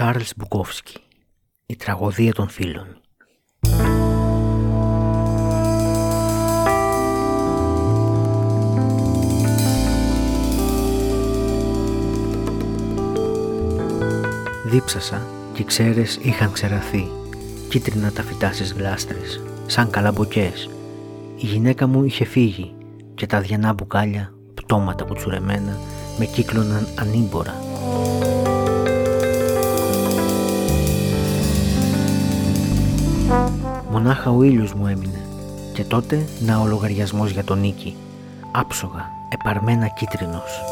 Τσάρλς Μπουκόφσκι Η τραγωδία των φίλων. Δίψασα και οι ξέρες είχαν ξεραθεί Κίτρινα τα φυτά στις γλάστρες Σαν καλαμποκές. Η γυναίκα μου είχε φύγει Και τα διανά μπουκάλια Πτώματα που τσουρεμένα Με κύκλωναν ανήμπορα Μονάχα ο ήλιος μου έμεινε και τότε να ο λογαριασμός για τον νίκη. Άψογα, επαρμένα κίτρινος.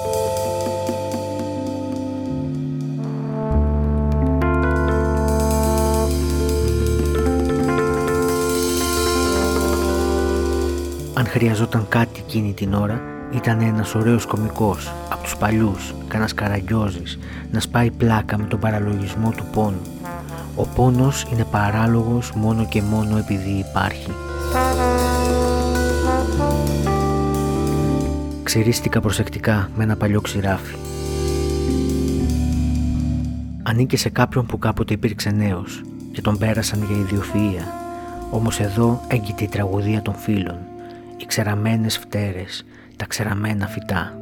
Αν χρειαζόταν κάτι εκείνη την ώρα, ήταν ένας ωραίος κομικός, από τους παλιούς, κανένας καραγκιόζης, να σπάει πλάκα με τον παραλογισμό του πόνου ο πόνος είναι παράλογος μόνο και μόνο επειδή υπάρχει. Ξυρίστηκα προσεκτικά με ένα παλιό ξηράφι. Ανήκε σε κάποιον που κάποτε υπήρξε νέος και τον πέρασαν για ιδιοφυΐα. Όμως εδώ έγκυται η τραγουδία των φίλων, οι ξεραμένες φτέρες, τα ξεραμένα φυτά.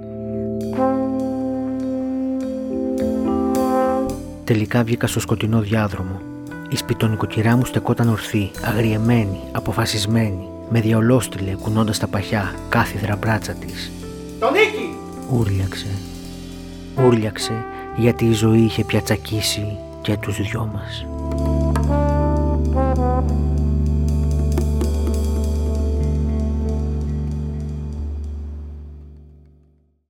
Τελικά βγήκα στο σκοτεινό διάδρομο. Η σπιτονικοκυρά μου στεκόταν ορθή, αγριεμένη, αποφασισμένη, με διαολόστηλε κουνώντας τα παχιά, κάθιδρα μπράτσα της. Το νίκη! Ούρλιαξε. Ούρλιαξε γιατί η ζωή είχε πια τσακίσει και τους δυο μας.